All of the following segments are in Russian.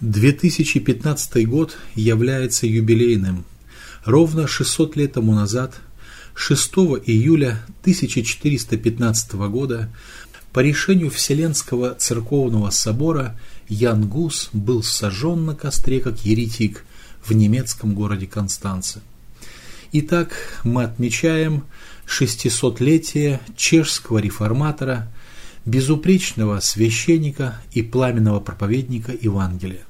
2015 год является юбилейным. Ровно 600 лет тому назад, 6 июля 1415 года, по решению Вселенского церковного собора Ян Гус был сожжен на костре как еретик в немецком городе Констанце. Итак, мы отмечаем 600-летие чешского реформатора, безупречного священника и пламенного проповедника Евангелия.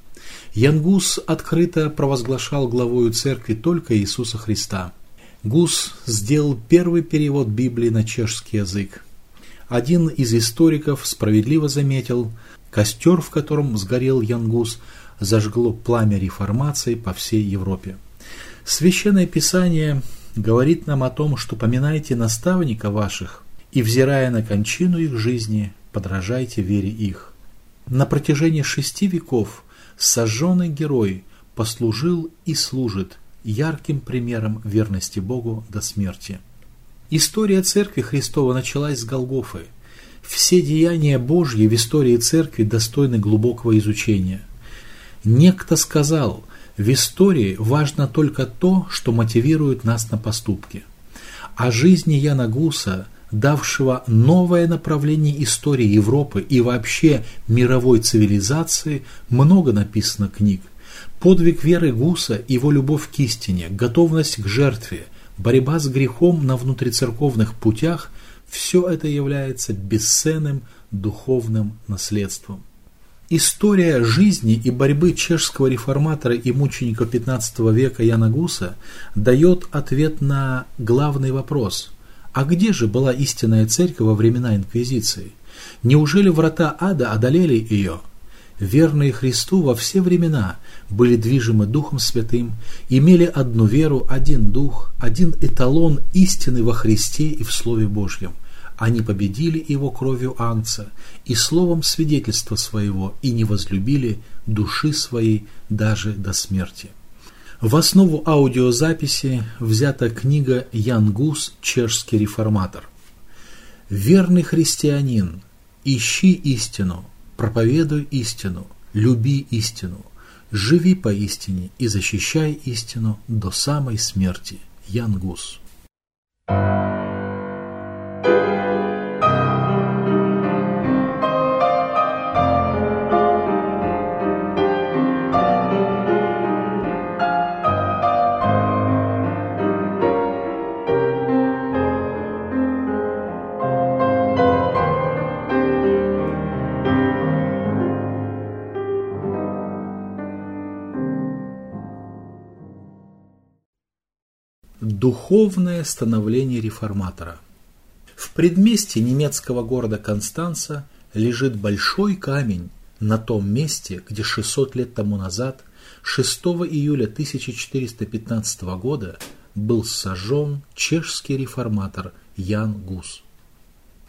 Ян Гус открыто провозглашал главою церкви только Иисуса Христа. Гус сделал первый перевод Библии на чешский язык. Один из историков справедливо заметил, костер, в котором сгорел Ян Гус, зажгло пламя реформации по всей Европе. Священное Писание говорит нам о том, что поминайте наставника ваших и, взирая на кончину их жизни, подражайте вере их. На протяжении шести веков сожженный герой послужил и служит ярким примером верности Богу до смерти. История Церкви Христова началась с Голгофы. Все деяния Божьи в истории Церкви достойны глубокого изучения. Некто сказал, в истории важно только то, что мотивирует нас на поступки. О жизни Яна Гуса – давшего новое направление истории Европы и вообще мировой цивилизации, много написано книг. Подвиг веры Гуса, его любовь к истине, готовность к жертве, борьба с грехом на внутрицерковных путях – все это является бесценным духовным наследством. История жизни и борьбы чешского реформатора и мученика XV века Яна Гуса дает ответ на главный вопрос – а где же была истинная церковь во времена Инквизиции? Неужели врата ада одолели ее? Верные Христу во все времена были движимы Духом Святым, имели одну веру, один Дух, один эталон истины во Христе и в Слове Божьем. Они победили его кровью Ангца и словом свидетельства своего и не возлюбили души своей даже до смерти. В основу аудиозаписи взята книга Ян Гус «Чешский реформатор». «Верный христианин, ищи истину, проповедуй истину, люби истину, живи по истине и защищай истину до самой смерти». Ян Гус. Духовное становление реформатора. В предместье немецкого города Констанца лежит большой камень на том месте, где 600 лет тому назад, 6 июля 1415 года, был сожжен чешский реформатор Ян Гус.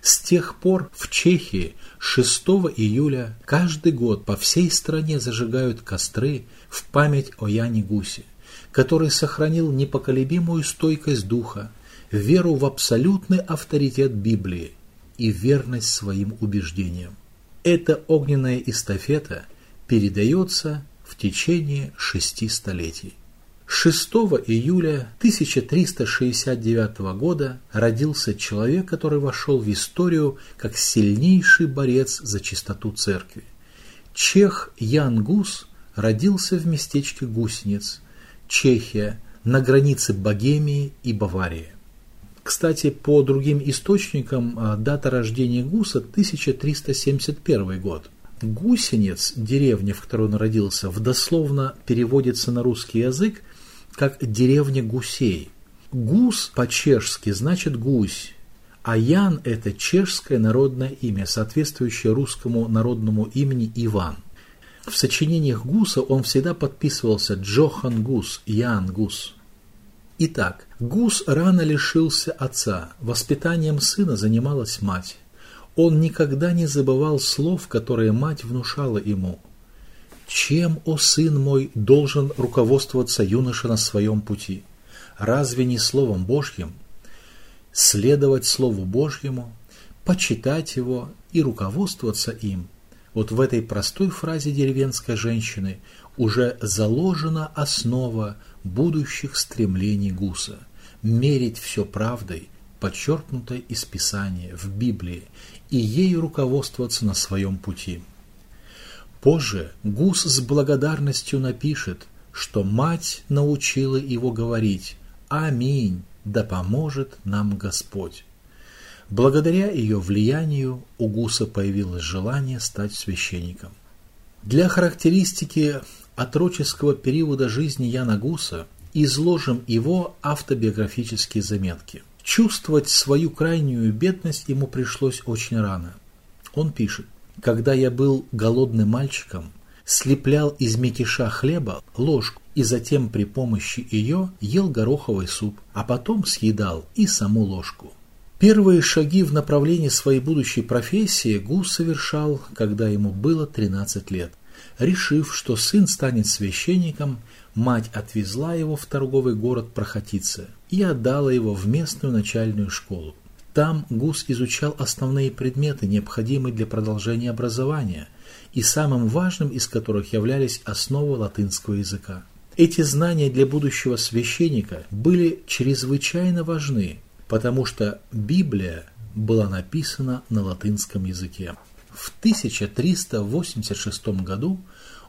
С тех пор в Чехии 6 июля каждый год по всей стране зажигают костры в память о Яне Гусе который сохранил непоколебимую стойкость духа, веру в абсолютный авторитет Библии и верность своим убеждениям. Эта огненная эстафета передается в течение шести столетий. 6 июля 1369 года родился человек, который вошел в историю как сильнейший борец за чистоту церкви. Чех Ян Гус родился в местечке Гусениц, Чехия, на границе Богемии и Баварии. Кстати, по другим источникам а, дата рождения Гуса 1371 год. Гусенец, деревня, в которой он родился, в дословно переводится на русский язык как «деревня гусей». Гус по-чешски значит «гусь», а Ян – это чешское народное имя, соответствующее русскому народному имени Иван – в сочинениях Гуса он всегда подписывался Джохан Гус, Ян Гус. Итак, Гус рано лишился отца, воспитанием сына занималась мать. Он никогда не забывал слов, которые мать внушала ему. «Чем, о сын мой, должен руководствоваться юноша на своем пути? Разве не Словом Божьим? Следовать Слову Божьему, почитать его и руководствоваться им – Вот в этой простой фразе деревенской женщины уже заложена основа будущих стремлений Гуса – мерить все правдой, подчеркнутой из Писания, в Библии, и ей руководствоваться на своем пути. Позже Гус с благодарностью напишет, что мать научила его говорить «Аминь, да поможет нам Господь». Благодаря ее влиянию у Гуса появилось желание стать священником. Для характеристики отроческого периода жизни Яна Гуса изложим его автобиографические заметки. Чувствовать свою крайнюю бедность ему пришлось очень рано. Он пишет, «Когда я был голодным мальчиком, слеплял из мякиша хлеба ложку и затем при помощи ее ел гороховый суп, а потом съедал и саму ложку. Первые шаги в направлении своей будущей профессии Гус совершал, когда ему было 13 лет. Решив, что сын станет священником, мать отвезла его в торговый город Прохотице и отдала его в местную начальную школу. Там Гус изучал основные предметы, необходимые для продолжения образования, и самым важным из которых являлись основы латынского языка. Эти знания для будущего священника были чрезвычайно важны, потому что Библия была написана на латынском языке. В 1386 году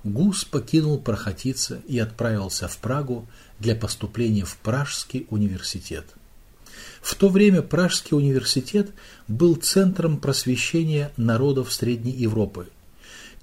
Гус покинул Прохотице и отправился в Прагу для поступления в Пражский университет. В то время Пражский университет был центром просвещения народов Средней Европы.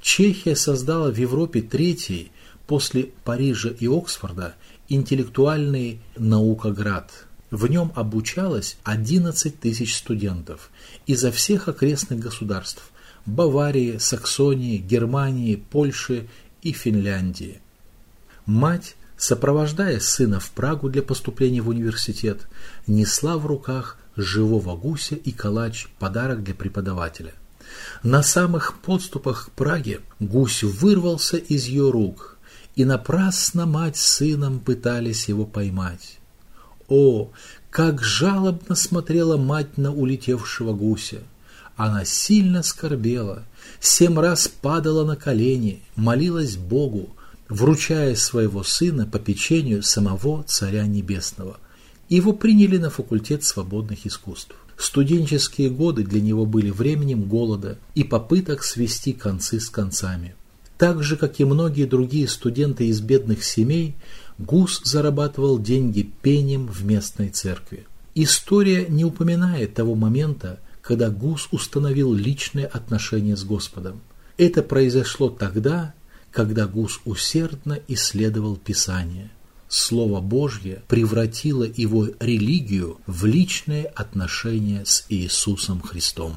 Чехия создала в Европе третий, после Парижа и Оксфорда, интеллектуальный наукоград – в нем обучалось 11 тысяч студентов изо всех окрестных государств – Баварии, Саксонии, Германии, Польши и Финляндии. Мать, сопровождая сына в Прагу для поступления в университет, несла в руках живого гуся и калач – подарок для преподавателя. На самых подступах к Праге гусь вырвался из ее рук, и напрасно мать с сыном пытались его поймать. О, как жалобно смотрела мать на улетевшего гуся! Она сильно скорбела, семь раз падала на колени, молилась Богу, вручая своего сына по печенью самого Царя Небесного. Его приняли на факультет свободных искусств. Студенческие годы для него были временем голода и попыток свести концы с концами. Так же, как и многие другие студенты из бедных семей, Гус зарабатывал деньги пением в местной церкви. История не упоминает того момента, когда Гус установил личные отношения с Господом. Это произошло тогда, когда Гус усердно исследовал Писание. Слово Божье превратило его религию в личные отношения с Иисусом Христом.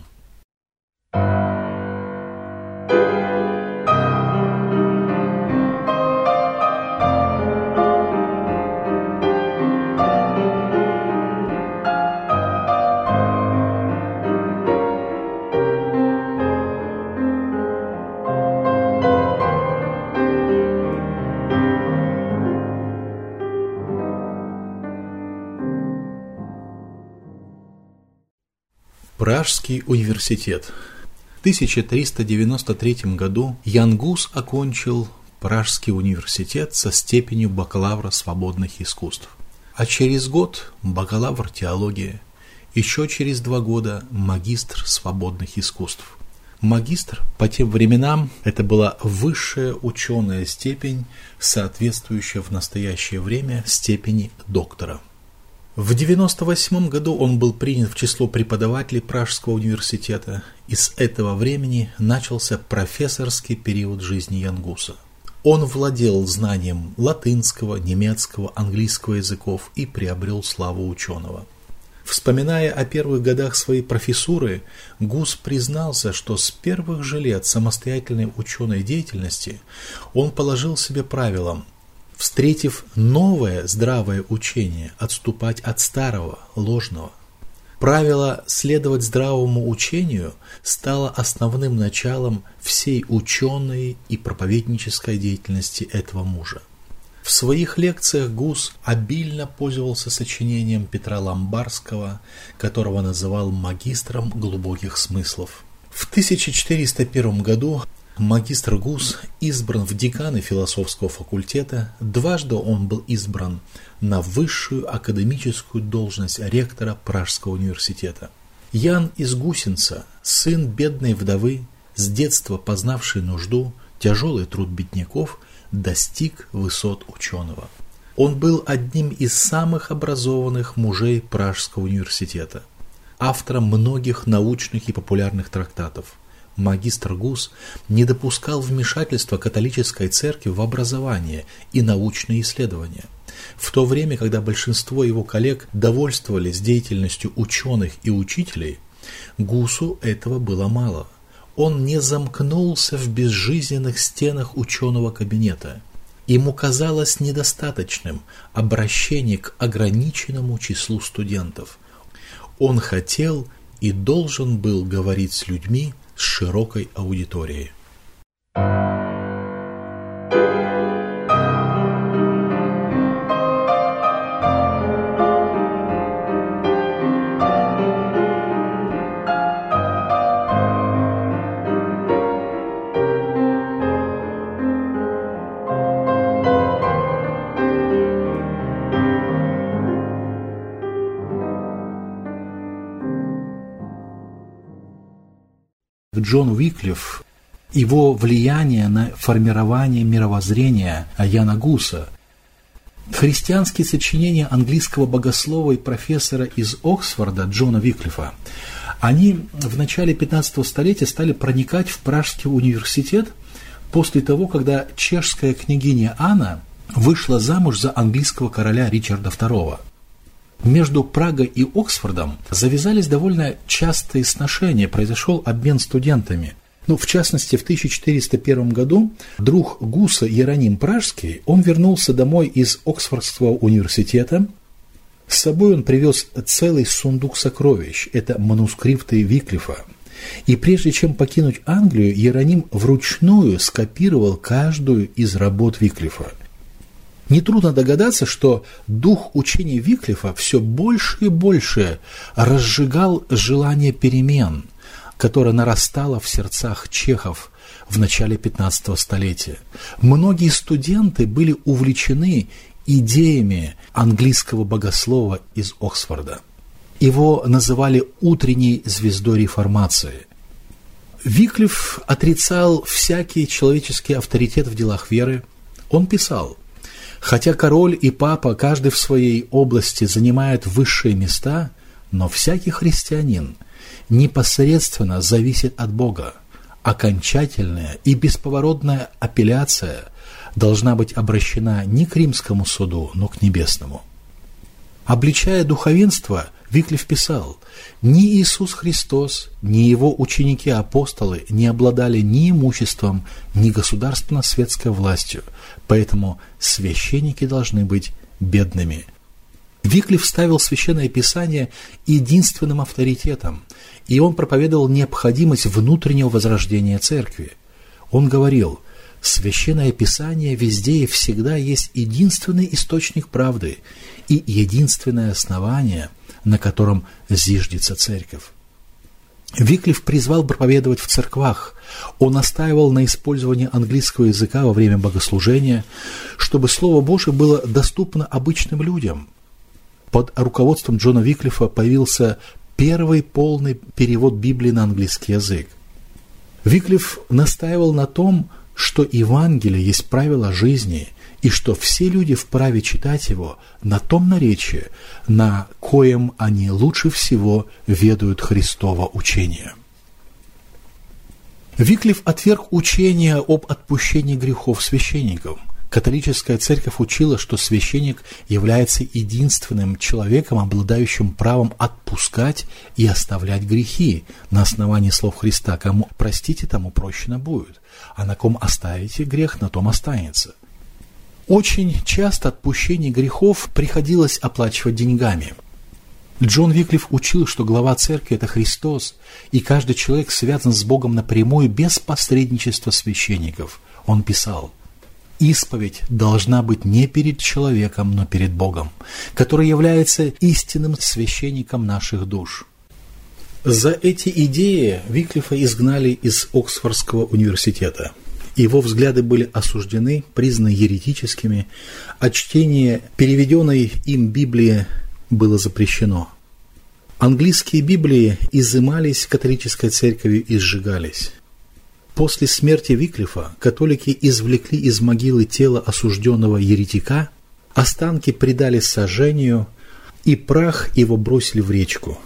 Пражский университет. В 1393 году Ян Гус окончил Пражский университет со степенью бакалавра свободных искусств. А через год бакалавр теологии, еще через два года магистр свободных искусств. Магистр по тем временам это была высшая ученая степень, соответствующая в настоящее время степени доктора. В 1998 году он был принят в число преподавателей Пражского университета, и с этого времени начался профессорский период жизни Янгуса. Он владел знанием латынского, немецкого, английского языков и приобрел славу ученого. Вспоминая о первых годах своей профессуры, Гус признался, что с первых же лет самостоятельной ученой деятельности он положил себе правилом встретив новое здравое учение, отступать от старого, ложного. Правило следовать здравому учению стало основным началом всей ученой и проповеднической деятельности этого мужа. В своих лекциях Гус обильно пользовался сочинением Петра Ламбарского, которого называл магистром глубоких смыслов. В 1401 году Магистр Гус избран в деканы философского факультета, дважды он был избран на высшую академическую должность ректора Пражского университета. Ян из Гусинца, сын бедной вдовы, с детства познавший нужду, тяжелый труд бедняков, достиг высот ученого. Он был одним из самых образованных мужей Пражского университета, автором многих научных и популярных трактатов. Магистр Гус не допускал вмешательства католической церкви в образование и научные исследования. В то время, когда большинство его коллег довольствовались деятельностью ученых и учителей, Гусу этого было мало. Он не замкнулся в безжизненных стенах ученого кабинета – Ему казалось недостаточным обращение к ограниченному числу студентов. Он хотел и должен был говорить с людьми широкой аудиторией. Джон Уиклиф, его влияние на формирование мировоззрения Яна Гуса, христианские сочинения английского богослова и профессора из Оксфорда Джона Виклифа, они в начале 15 столетия стали проникать в Пражский университет после того, когда чешская княгиня Анна вышла замуж за английского короля Ричарда II. Между Прагой и Оксфордом завязались довольно частые сношения, произошел обмен студентами. Ну, в частности, в 1401 году друг Гуса Иероним Пражский, он вернулся домой из Оксфордского университета. С собой он привез целый сундук сокровищ, это манускрипты Виклифа. И прежде чем покинуть Англию, Иероним вручную скопировал каждую из работ Виклифа – Нетрудно догадаться, что дух учения Виклифа все больше и больше разжигал желание перемен, которое нарастало в сердцах чехов в начале 15 столетия. Многие студенты были увлечены идеями английского богослова из Оксфорда. Его называли утренней звездой реформации. Виклиф отрицал всякий человеческий авторитет в делах веры. Он писал – Хотя король и папа, каждый в своей области, занимают высшие места, но всякий христианин непосредственно зависит от Бога. Окончательная и бесповоротная апелляция должна быть обращена не к римскому суду, но к небесному. Обличая духовенство, Виклев писал, «Ни Иисус Христос, ни его ученики-апостолы не обладали ни имуществом, ни государственно-светской властью, поэтому священники должны быть бедными». Виклев ставил Священное Писание единственным авторитетом, и он проповедовал необходимость внутреннего возрождения Церкви. Он говорил, Священное Писание везде и всегда есть единственный источник правды и единственное основание – на котором зиждется церковь. Виклиф призвал проповедовать в церквах. Он настаивал на использовании английского языка во время богослужения, чтобы Слово Божие было доступно обычным людям. Под руководством Джона Виклифа появился первый полный перевод Библии на английский язык. Виклиф настаивал на том, что Евангелие есть правило жизни – и что все люди вправе читать его на том наречии, на коем они лучше всего ведают Христово учение. Виклев отверг учение об отпущении грехов священников. Католическая церковь учила, что священник является единственным человеком, обладающим правом отпускать и оставлять грехи на основании слов Христа. Кому простите, тому прощено будет, а на ком оставите грех, на том останется. Очень часто отпущение грехов приходилось оплачивать деньгами. Джон Виклиф учил, что глава церкви – это Христос, и каждый человек связан с Богом напрямую без посредничества священников. Он писал, «Исповедь должна быть не перед человеком, но перед Богом, который является истинным священником наших душ». За эти идеи Виклифа изгнали из Оксфордского университета. Его взгляды были осуждены, признаны еретическими, а чтение переведенной им Библии было запрещено. Английские Библии изымались католической церковью и сжигались. После смерти Виклифа католики извлекли из могилы тело осужденного еретика, останки предали сожжению, и прах его бросили в речку.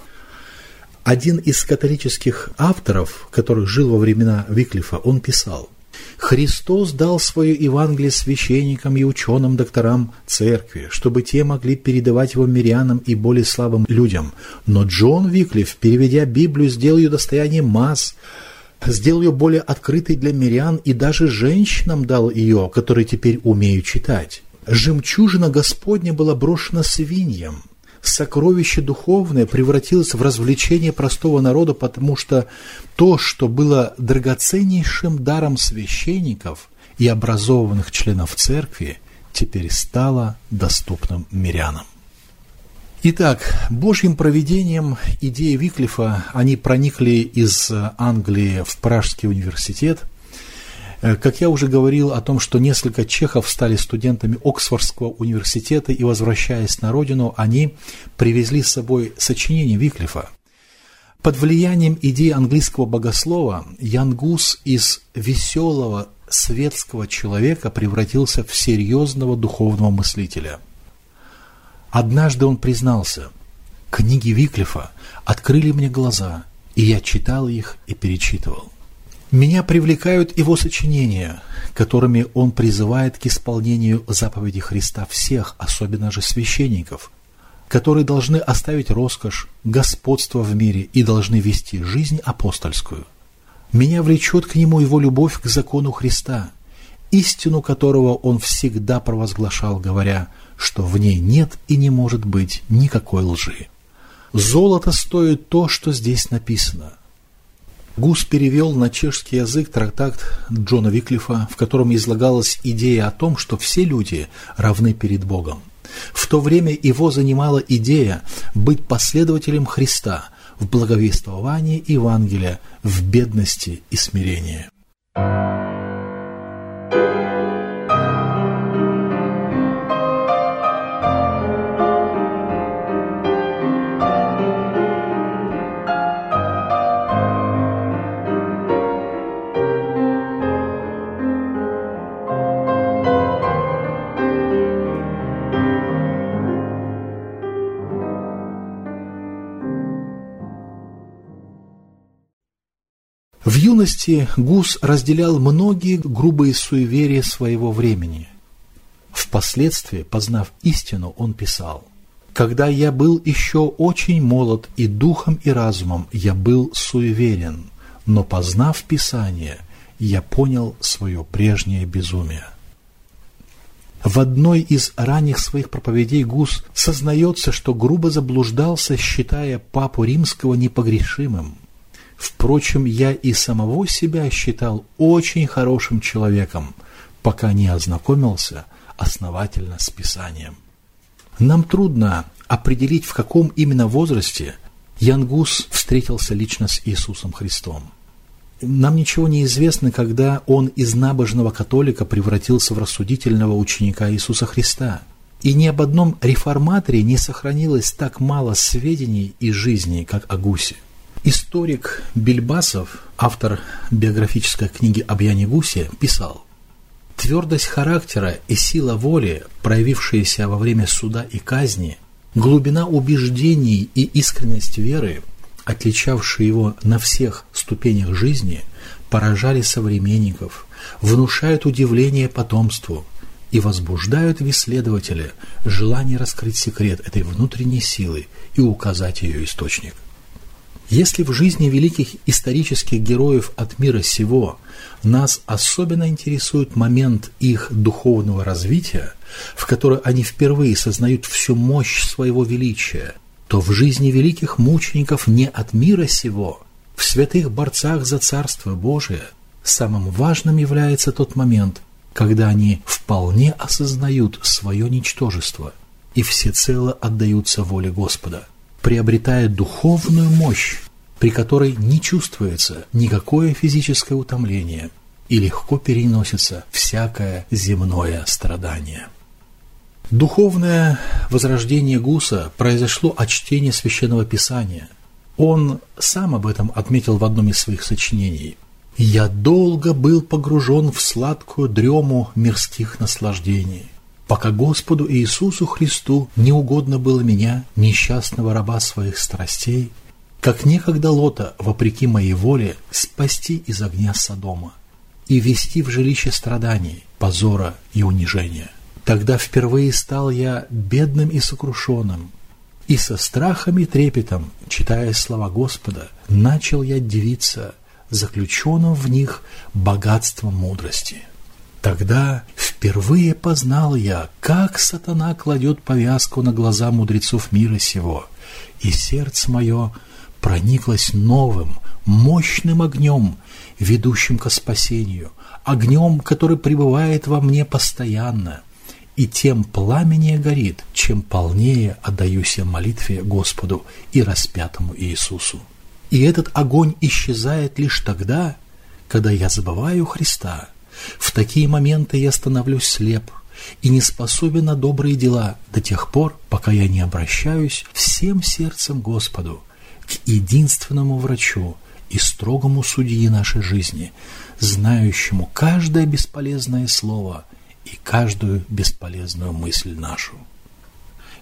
Один из католических авторов, который жил во времена Виклифа, он писал – Христос дал свое Евангелие священникам и ученым докторам церкви, чтобы те могли передавать его мирянам и более слабым людям. Но Джон Виклиф, переведя Библию, сделал ее достоянием масс, сделал ее более открытой для мирян и даже женщинам дал ее, которые теперь умеют читать. Жемчужина Господня была брошена свиньям – сокровище духовное превратилось в развлечение простого народа, потому что то, что было драгоценнейшим даром священников и образованных членов церкви, теперь стало доступным мирянам. Итак, Божьим проведением идеи Виклифа, они проникли из Англии в Пражский университет – как я уже говорил о том, что несколько чехов стали студентами Оксфордского университета и, возвращаясь на родину, они привезли с собой сочинение Виклифа. Под влиянием идеи английского богослова Ян Гус из веселого светского человека превратился в серьезного духовного мыслителя. Однажды он признался, книги Виклифа открыли мне глаза, и я читал их и перечитывал. Меня привлекают его сочинения, которыми он призывает к исполнению заповеди Христа всех, особенно же священников, которые должны оставить роскошь, господство в мире и должны вести жизнь апостольскую. Меня влечет к нему его любовь к закону Христа, истину которого он всегда провозглашал, говоря, что в ней нет и не может быть никакой лжи. Золото стоит то, что здесь написано – Гус перевел на чешский язык трактат Джона Виклифа, в котором излагалась идея о том, что все люди равны перед Богом. В то время его занимала идея быть последователем Христа в благовествовании Евангелия, в бедности и смирении. В юности Гус разделял многие грубые суеверия своего времени. Впоследствии, познав истину, он писал «Когда я был еще очень молод и духом и разумом, я был суеверен, но познав Писание, я понял свое прежнее безумие». В одной из ранних своих проповедей Гус сознается, что грубо заблуждался, считая Папу Римского непогрешимым – Впрочем, я и самого себя считал очень хорошим человеком, пока не ознакомился основательно с Писанием. Нам трудно определить, в каком именно возрасте Янгус встретился лично с Иисусом Христом. Нам ничего не известно, когда он из набожного католика превратился в рассудительного ученика Иисуса Христа. И ни об одном реформаторе не сохранилось так мало сведений и жизни, как о Гусе. Историк Бельбасов, автор биографической книги об Яне Гусе, писал «Твердость характера и сила воли, проявившиеся во время суда и казни, глубина убеждений и искренность веры, отличавшие его на всех ступенях жизни, поражали современников, внушают удивление потомству и возбуждают в исследователя желание раскрыть секрет этой внутренней силы и указать ее источник. Если в жизни великих исторических героев от мира сего нас особенно интересует момент их духовного развития, в который они впервые сознают всю мощь своего величия, то в жизни великих мучеников не от мира сего, в святых борцах за Царство Божие, самым важным является тот момент, когда они вполне осознают свое ничтожество и всецело отдаются воле Господа – приобретая духовную мощь при которой не чувствуется никакое физическое утомление и легко переносится всякое земное страдание. Духовное возрождение Гуса произошло от чтения Священного Писания. Он сам об этом отметил в одном из своих сочинений. «Я долго был погружен в сладкую дрему мирских наслаждений, пока Господу Иисусу Христу не угодно было меня, несчастного раба своих страстей, как некогда Лота, вопреки моей воле, спасти из огня Содома и вести в жилище страданий, позора и унижения. Тогда впервые стал я бедным и сокрушенным, и со страхом и трепетом, читая слова Господа, начал я дивиться заключенным в них богатством мудрости. Тогда впервые познал я, как сатана кладет повязку на глаза мудрецов мира сего, и сердце мое прониклось новым, мощным огнем, ведущим ко спасению, огнем, который пребывает во мне постоянно, и тем пламеннее горит, чем полнее отдаюсь я молитве Господу и распятому Иисусу. И этот огонь исчезает лишь тогда, когда я забываю Христа. В такие моменты я становлюсь слеп и не способен на добрые дела до тех пор, пока я не обращаюсь всем сердцем Господу, к единственному врачу и строгому судьи нашей жизни, знающему каждое бесполезное слово и каждую бесполезную мысль нашу.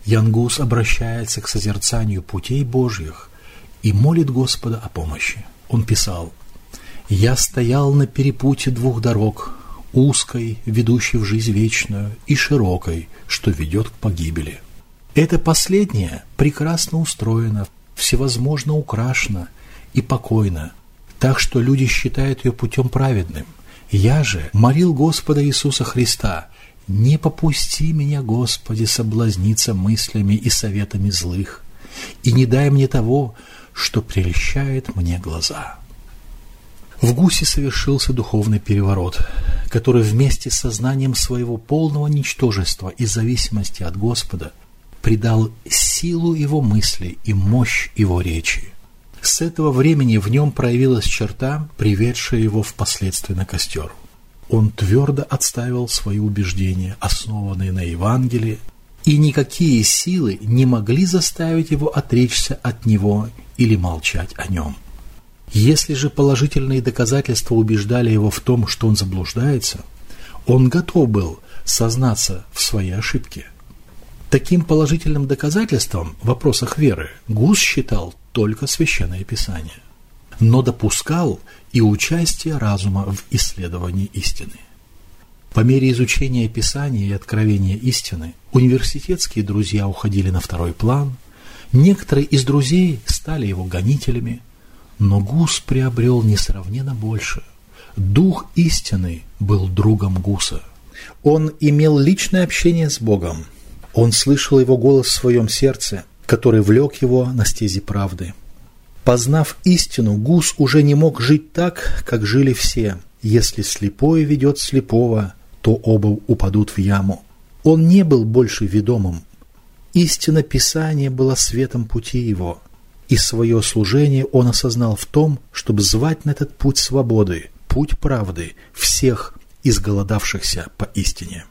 Янгус обращается к созерцанию путей Божьих и молит Господа о помощи. Он писал «Я стоял на перепуте двух дорог, узкой, ведущей в жизнь вечную, и широкой, что ведет к погибели. Это последнее прекрасно устроено, всевозможно украшена и покойна, так что люди считают ее путем праведным. Я же молил Господа Иисуса Христа, не попусти меня, Господи, соблазниться мыслями и советами злых, и не дай мне того, что прельщает мне глаза. В Гусе совершился духовный переворот, который вместе с сознанием своего полного ничтожества и зависимости от Господа – придал силу его мысли и мощь его речи. С этого времени в нем проявилась черта, приведшая его впоследствии на костер. Он твердо отставил свои убеждения, основанные на Евангелии, и никакие силы не могли заставить его отречься от него или молчать о нем. Если же положительные доказательства убеждали его в том, что он заблуждается, он готов был сознаться в своей ошибке – Таким положительным доказательством в вопросах веры Гус считал только Священное Писание, но допускал и участие разума в исследовании истины. По мере изучения Писания и откровения истины университетские друзья уходили на второй план, некоторые из друзей стали его гонителями, но Гус приобрел несравненно больше. Дух истины был другом Гуса. Он имел личное общение с Богом, он слышал его голос в своем сердце, который влек его на стези правды. Познав истину, Гус уже не мог жить так, как жили все. Если слепой ведет слепого, то оба упадут в яму. Он не был больше ведомым. Истина Писания была светом пути его, и свое служение он осознал в том, чтобы звать на этот путь свободы, путь правды всех изголодавшихся по истине.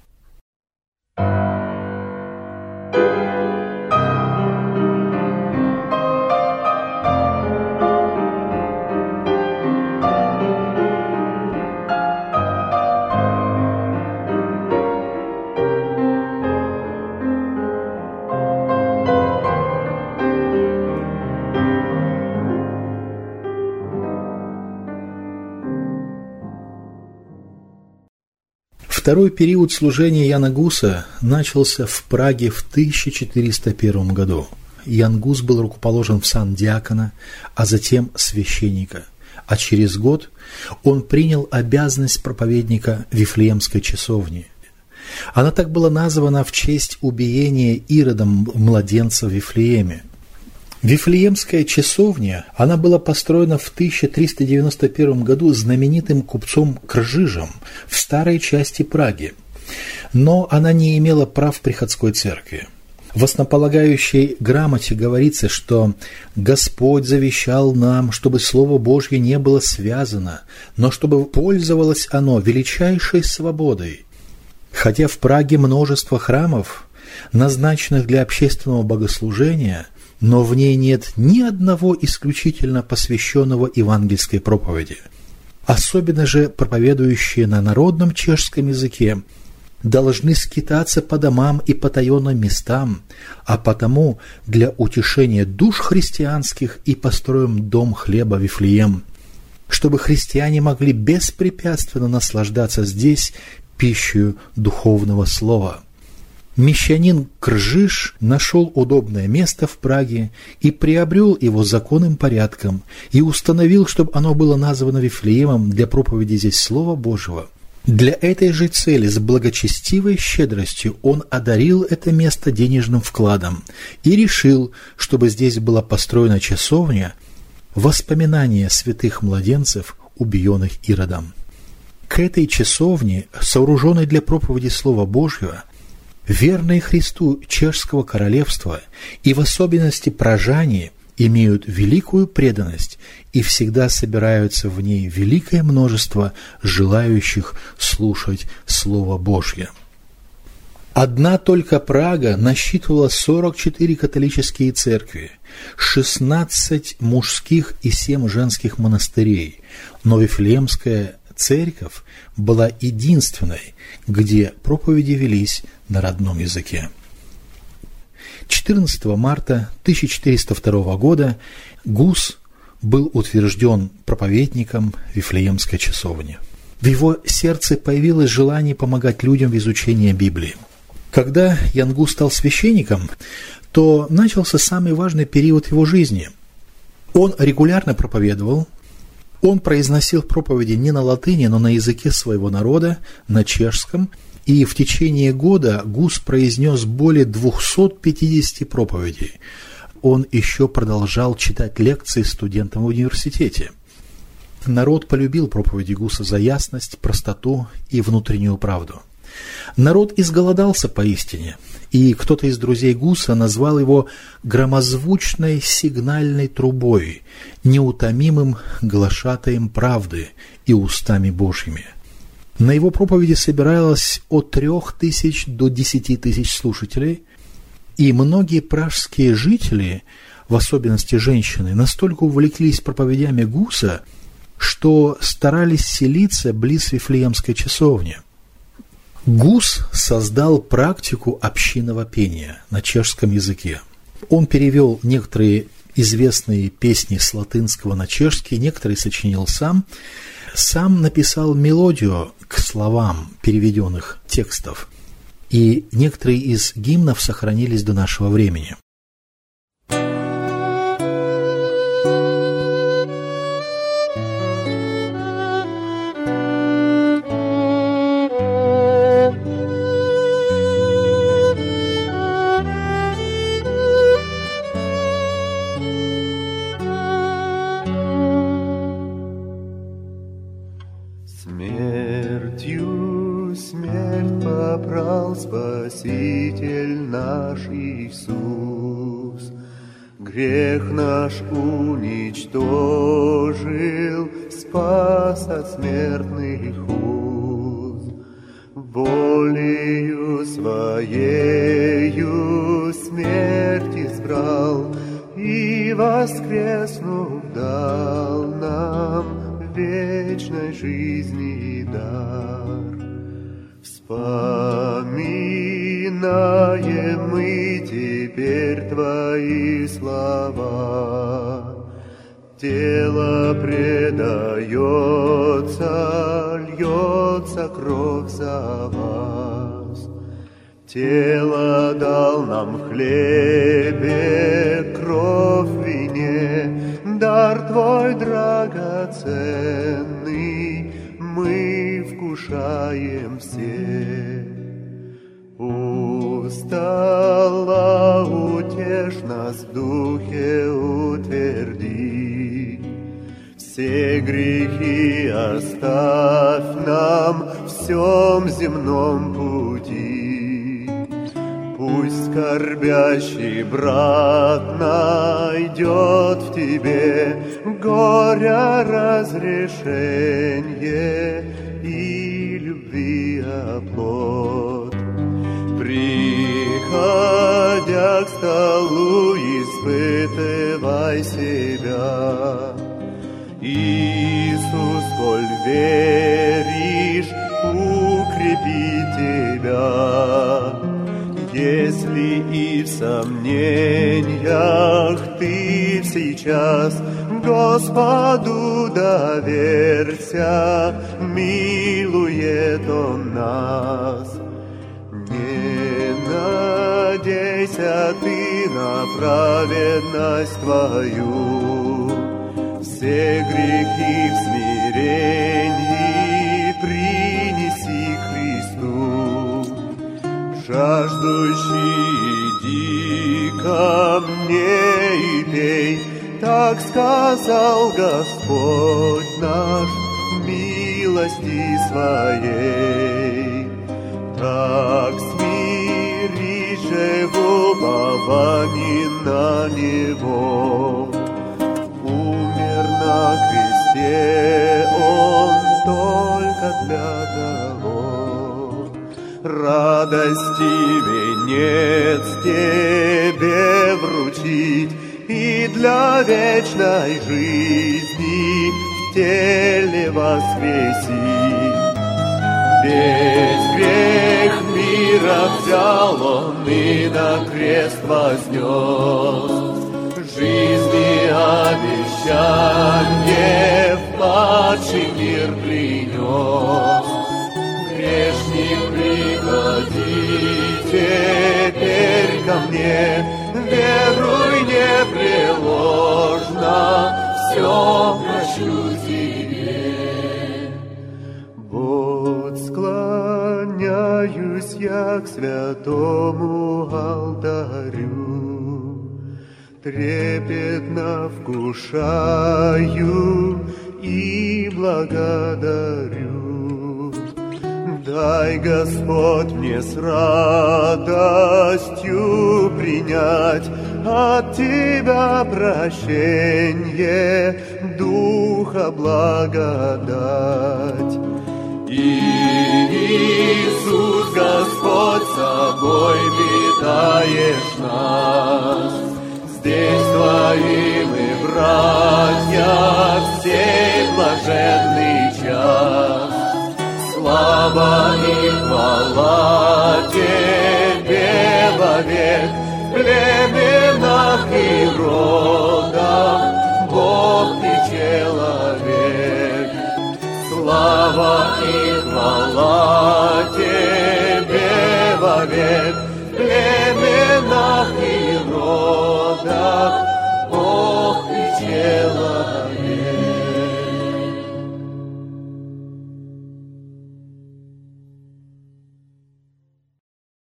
Второй период служения Яна Гуса начался в Праге в 1401 году. Ян был рукоположен в сан диакона, а затем священника, а через год он принял обязанность проповедника Вифлеемской часовни. Она так была названа в честь убиения Иродом младенца в Вифлееме – Вифлеемская часовня, она была построена в 1391 году знаменитым купцом Кржижем в старой части Праги, но она не имела прав приходской церкви. В основополагающей грамоте говорится, что Господь завещал нам, чтобы Слово Божье не было связано, но чтобы пользовалось оно величайшей свободой. Хотя в Праге множество храмов, назначенных для общественного богослужения, но в ней нет ни одного исключительно посвященного евангельской проповеди. Особенно же проповедующие на народном чешском языке должны скитаться по домам и потаенным местам, а потому для утешения душ христианских и построим дом хлеба Вифлеем, чтобы христиане могли беспрепятственно наслаждаться здесь пищей духовного слова. Мещанин Кржиш нашел удобное место в Праге и приобрел его законным порядком и установил, чтобы оно было названо Вифлеемом для проповеди здесь Слова Божьего. Для этой же цели с благочестивой щедростью он одарил это место денежным вкладом и решил, чтобы здесь была построена часовня воспоминания святых младенцев, убиенных Иродом. К этой часовне, сооруженной для проповеди Слова Божьего, верные Христу чешского королевства и в особенности прожане имеют великую преданность и всегда собираются в ней великое множество желающих слушать Слово Божье. Одна только Прага насчитывала 44 католические церкви, 16 мужских и 7 женских монастырей, но Вифлеемская церковь была единственной, где проповеди велись на родном языке. 14 марта 1402 года Гус был утвержден проповедником Вифлеемской часовни. В его сердце появилось желание помогать людям в изучении Библии. Когда Янгу стал священником, то начался самый важный период его жизни. Он регулярно проповедовал, он произносил проповеди не на латыни, но на языке своего народа, на чешском, и в течение года Гус произнес более 250 проповедей. Он еще продолжал читать лекции студентам в университете. Народ полюбил проповеди Гуса за ясность, простоту и внутреннюю правду. Народ изголодался поистине, и кто-то из друзей Гуса назвал его громозвучной сигнальной трубой, неутомимым глашатаем правды и устами Божьими. На его проповеди собиралось от трех тысяч до десяти тысяч слушателей, и многие пражские жители, в особенности женщины, настолько увлеклись проповедями Гуса, что старались селиться близ Вифлеемской часовни. Гус создал практику общинного пения на чешском языке. Он перевел некоторые известные песни с латынского на чешский, некоторые сочинил сам, сам написал мелодию к словам переведенных текстов, и некоторые из гимнов сохранились до нашего времени. Грех наш уничтожил, спас от смертных уз. Волею своею смерть избрал и воскреснув дал нам вечной жизни дар. Вспоминаем мы теперь Твои слова. Тело предается, льется кровь за вас. Тело дал нам в хлебе, кровь вине, дар Твой драгоценный, мы вкушаем все. Все грехи оставь нам в всем земном пути. Пусть скорбящий брат найдет в тебе горя разрешение и любви оплот. Приходя к столу, испытывай себя. Коль веришь, укрепи тебя. Если и в сомнениях ты сейчас Господу доверься, милует Он нас. Не надейся ты на праведность твою, все грехи в смирении принеси Христу. Жаждущий иди ко мне и пей, так сказал Господь наш милости своей. Так смири в уповании на Него. Умер на кресте Он только для того. Радости венец тебе вручить и для вечной жизни в теле воскресить. Весь грех мира взял он и на крест вознес. Жизни обещанье в падший мир принес. Грешник, приходи теперь ко мне, Веруй непреложно, все прощу тебе. Вот склоняюсь я к святому алтарю, Трепетно вкушаю и благодарю. Дай, Господь, мне с радостью принять от Тебя прощение, Духа благодать. Иисус, Господь, собой питаешь нас, Здесь Твои мы, братья, все блаженный час. Слава и хвала Тебе вовек, в племенах и родах, Бог и человек. Слава и хвала Тебе вовек, в племенах и родах Бог и тело